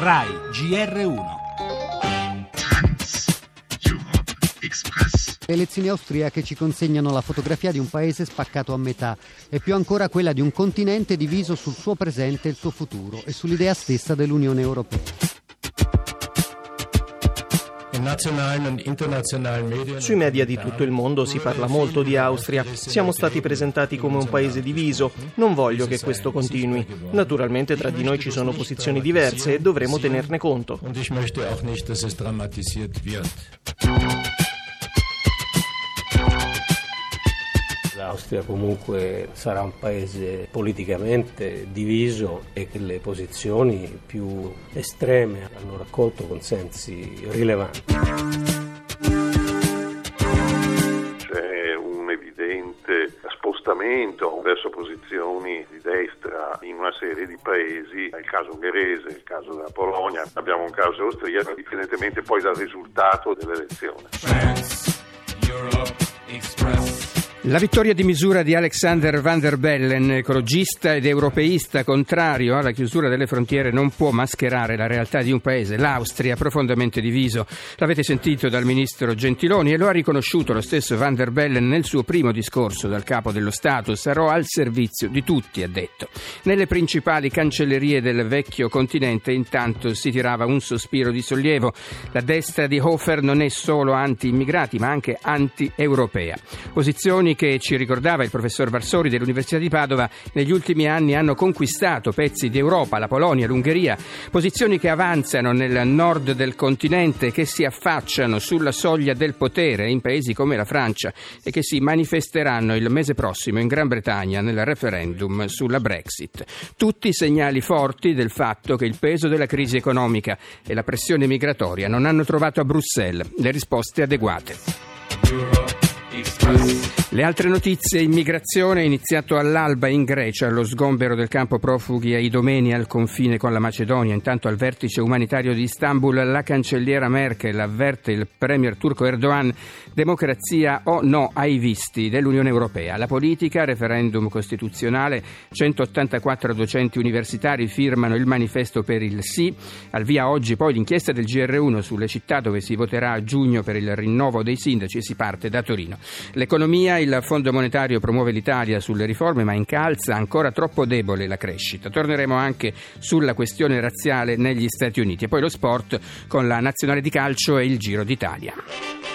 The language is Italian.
RAI GR1 Le elezioni austriache ci consegnano la fotografia di un paese spaccato a metà e più ancora quella di un continente diviso sul suo presente e il suo futuro e sull'idea stessa dell'Unione Europea. Sui media di tutto il mondo si parla molto di Austria. Siamo stati presentati come un paese diviso. Non voglio che questo continui. Naturalmente tra di noi ci sono posizioni diverse e dovremo tenerne conto. L'Austria comunque sarà un paese politicamente diviso e che le posizioni più estreme hanno raccolto consensi rilevanti. C'è un evidente spostamento verso posizioni di destra in una serie di paesi, il caso ungherese, il caso della Polonia, abbiamo un caso austriaco, indipendentemente poi dal risultato dell'elezione. France, Europe, Express. La vittoria di misura di Alexander van der Bellen, ecologista ed europeista contrario alla chiusura delle frontiere, non può mascherare la realtà di un paese, l'Austria, profondamente diviso. L'avete sentito dal ministro Gentiloni e lo ha riconosciuto lo stesso van der Bellen nel suo primo discorso dal capo dello Stato. Sarò al servizio di tutti, ha detto. Nelle principali cancellerie del vecchio continente intanto si tirava un sospiro di sollievo. La destra di Hofer non è solo anti-immigrati ma anche anti-europea. Posizioni che ci ricordava il professor Varsori dell'Università di Padova, negli ultimi anni hanno conquistato pezzi d'Europa, la Polonia, l'Ungheria, posizioni che avanzano nel nord del continente, che si affacciano sulla soglia del potere in paesi come la Francia e che si manifesteranno il mese prossimo in Gran Bretagna nel referendum sulla Brexit. Tutti segnali forti del fatto che il peso della crisi economica e la pressione migratoria non hanno trovato a Bruxelles le risposte adeguate. Le altre notizie, immigrazione, è iniziato all'alba in Grecia lo sgombero del campo profughi a Idomeni al confine con la Macedonia. Intanto al vertice umanitario di Istanbul la cancelliera Merkel avverte il premier turco Erdogan democrazia o no ai visti dell'Unione Europea. La politica, referendum costituzionale, 184 docenti universitari firmano il manifesto per il sì. Al via oggi poi l'inchiesta del GR1 sulle città dove si voterà a giugno per il rinnovo dei sindaci e si parte da Torino. L'economia, il Fondo Monetario promuove l'Italia sulle riforme ma incalza ancora troppo debole la crescita. Torneremo anche sulla questione razziale negli Stati Uniti e poi lo sport con la nazionale di calcio e il Giro d'Italia.